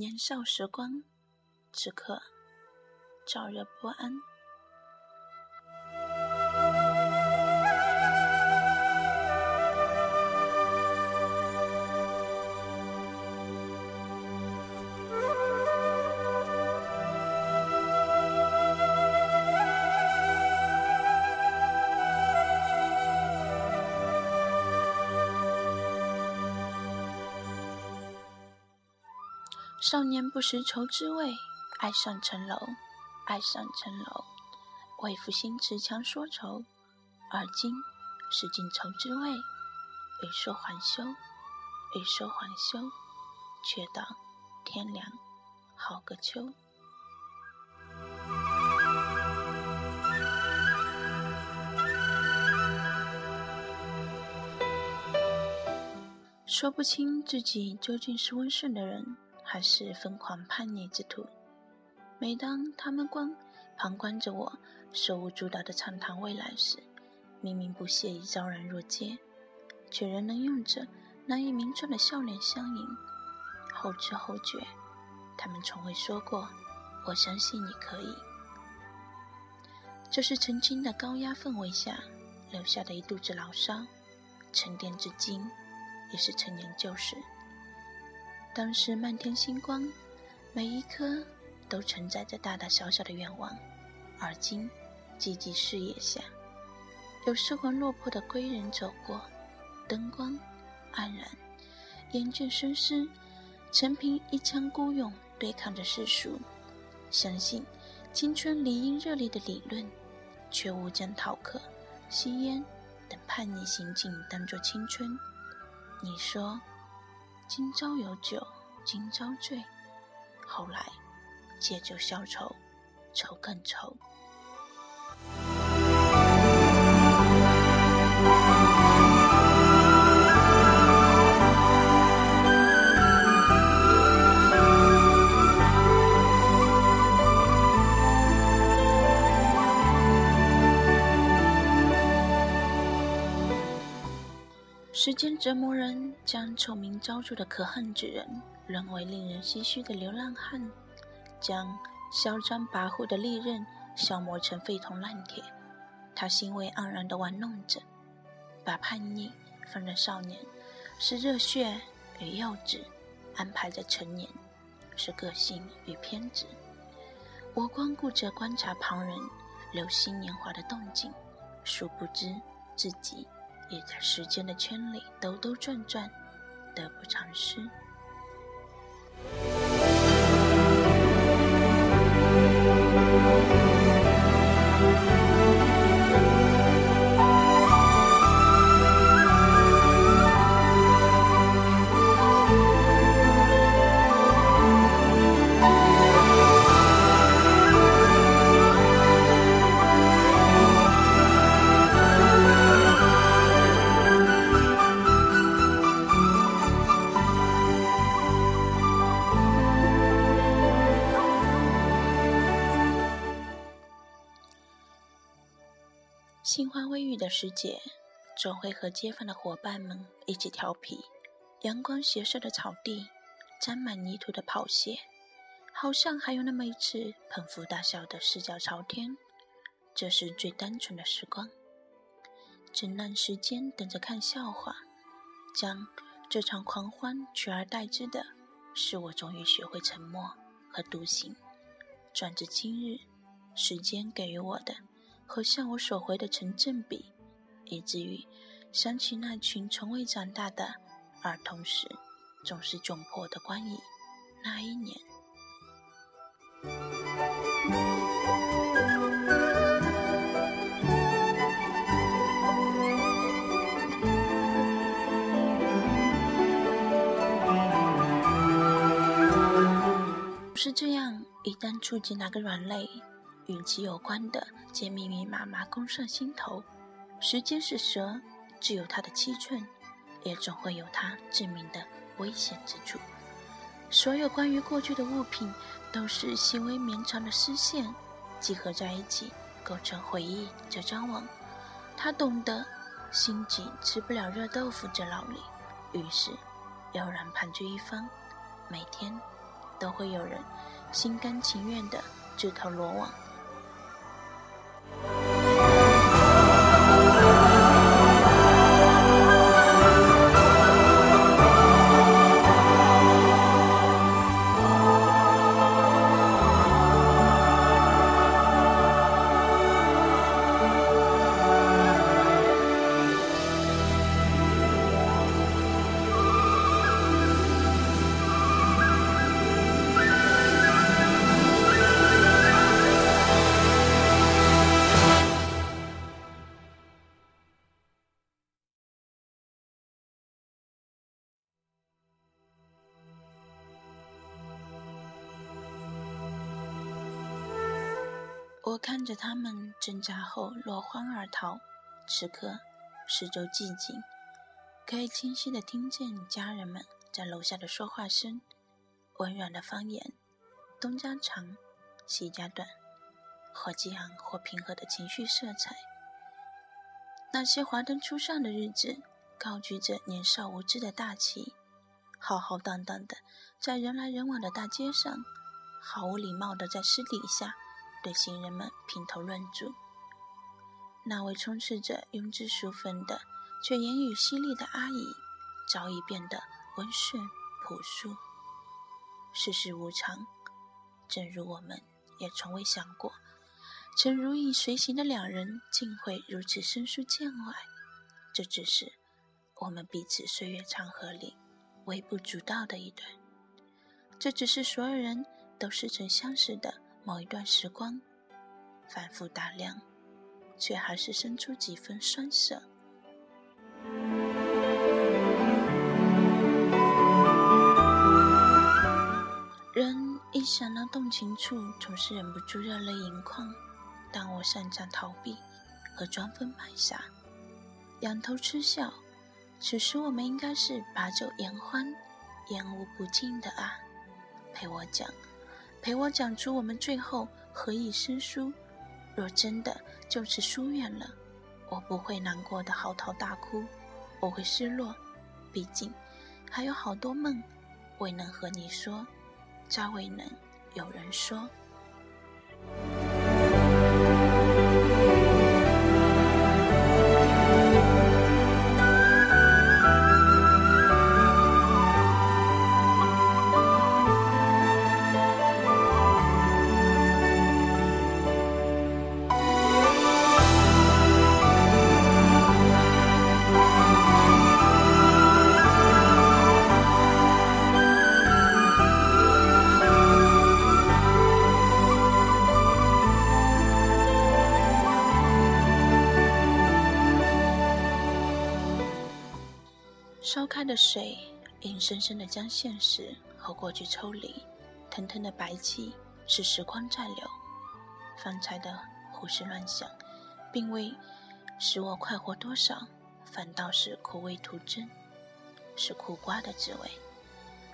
年少时光，此刻燥热不安。少年不识愁滋味，爱上层楼，爱上层楼。为赋新词强说愁，而今识尽愁滋味，欲说还休，欲说还休，却道天凉好个秋。说不清自己究竟是温顺的人。还是疯狂叛逆之徒。每当他们光旁观着我手舞足蹈的畅谈未来时，明明不屑于昭然若揭，却仍能用着难以名状的笑脸相迎。后知后觉，他们从未说过“我相信你可以”。这是曾经的高压氛围下留下的一肚子牢骚，沉淀至今，也是陈年旧事。当时漫天星光，每一颗都承载着大大小小的愿望。而今，寂寂视野下，有失魂落魄的归人走过，灯光黯然，厌倦深思，陈凭一腔孤勇对抗着世俗。相信青春理应热烈的理论，却误将逃课、吸烟等叛逆行径当作青春。你说？今朝有酒今朝醉，后来借酒消愁，愁更愁。时间折磨人，将臭名昭著的可恨之人沦为令人唏嘘的流浪汉，将嚣张跋扈的利刃消磨成废铜烂铁。他欣慰盎然地玩弄着，把叛逆放在少年，是热血与幼稚；安排在成年，是个性与偏执。我光顾着观察旁人留心年华的动静，殊不知自己。也在时间的圈里兜兜转转，得不偿失。心花微雨的时节，总会和街坊的伙伴们一起调皮。阳光斜射的草地，沾满泥土的跑鞋，好像还有那么一次捧腹大笑的四脚朝天。这是最单纯的时光。整烂时间等着看笑话，将这场狂欢取而代之的，是我终于学会沉默和独行。转至今日，时间给予我的。和向我所回的成正比，以至于想起那群从未长大的儿童时，总是窘迫的光影。那一年，是这样，一旦触及哪个软肋。与其有关的，皆密密麻麻攻上心头。时间是蛇，只有它的七寸，也总会有它致命的危险之处。所有关于过去的物品，都是细微绵长的丝线，集合在一起，构成回忆这张网。他懂得，心急吃不了热豆腐这道理，于是悠然盘踞一方，每天都会有人心甘情愿的自投罗网。Thank you. 看着他们挣扎后落荒而逃，此刻四周寂静，可以清晰地听见家人们在楼下的说话声，温软的方言，东家长，西家短，或激昂或平和的情绪色彩。那些华灯初上的日子，高举着年少无知的大旗，浩浩荡荡的在人来人往的大街上，毫无礼貌的在私底下。对行人们评头论足，那位充斥着庸脂俗粉的却言语犀利的阿姨，早已变得温顺朴素。世事无常，正如我们也从未想过，曾如影随形的两人竟会如此生疏见外。这只是我们彼此岁月长河里微不足道的一段，这只是所有人都似曾相识的。某一段时光，反复打量，却还是生出几分酸涩。人一想到动情处，总是忍不住热泪盈眶。但我擅长逃避和装疯卖傻，仰头嗤笑。此时我们应该是把酒言欢，言无不尽的啊！陪我讲。陪我讲出我们最后何以生疏。若真的就此疏远了，我不会难过的嚎啕大哭，我会失落。毕竟还有好多梦未能和你说，再未能有人说。烧开的水，硬生生的将现实和过去抽离。腾腾的白气是时光在流。方才的胡思乱想，并未使我快活多少，反倒是苦味徒增。是苦瓜的滋味，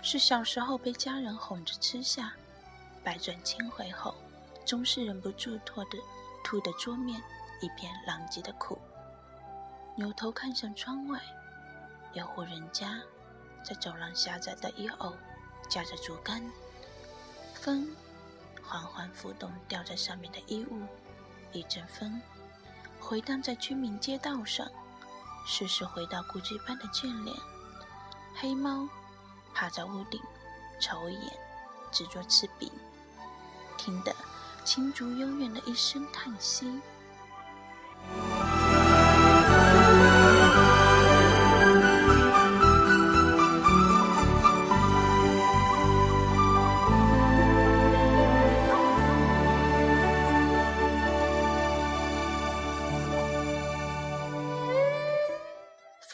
是小时候被家人哄着吃下，百转千回后，终是忍不住吐的吐的桌面一片狼藉的苦。扭头看向窗外。有户人家在走廊狭窄的一偶架着竹竿，风缓缓拂动吊在上面的衣物，一阵风回荡在居民街道上，时时回到故居般的眷恋。黑猫趴在屋顶，瞅一眼，只做刺鼻，听得青竹幽怨的一声叹息。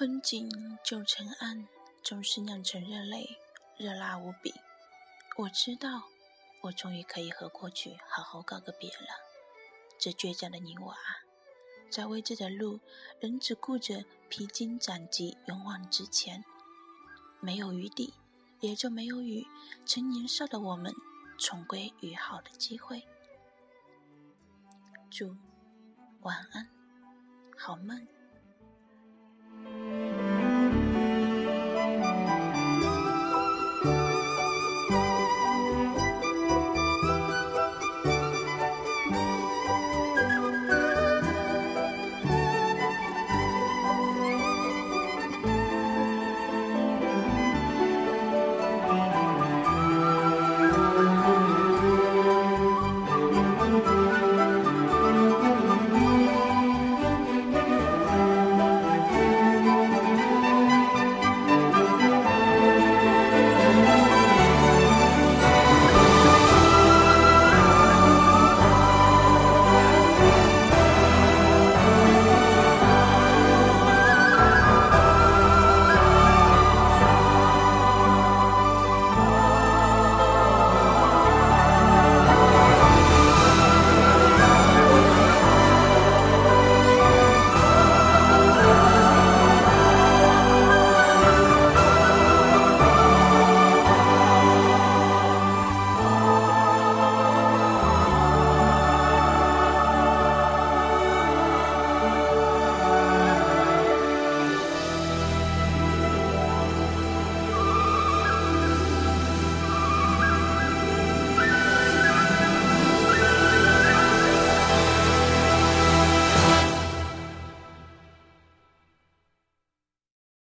风景旧尘埃，总是酿成热泪，热辣无比。我知道，我终于可以和过去好好告个别了。这倔强的你我啊，在未知的路，仍只顾着披荆斩棘，勇往直前。没有余地，也就没有与曾年少的我们重归于好的机会。祝晚安，好梦。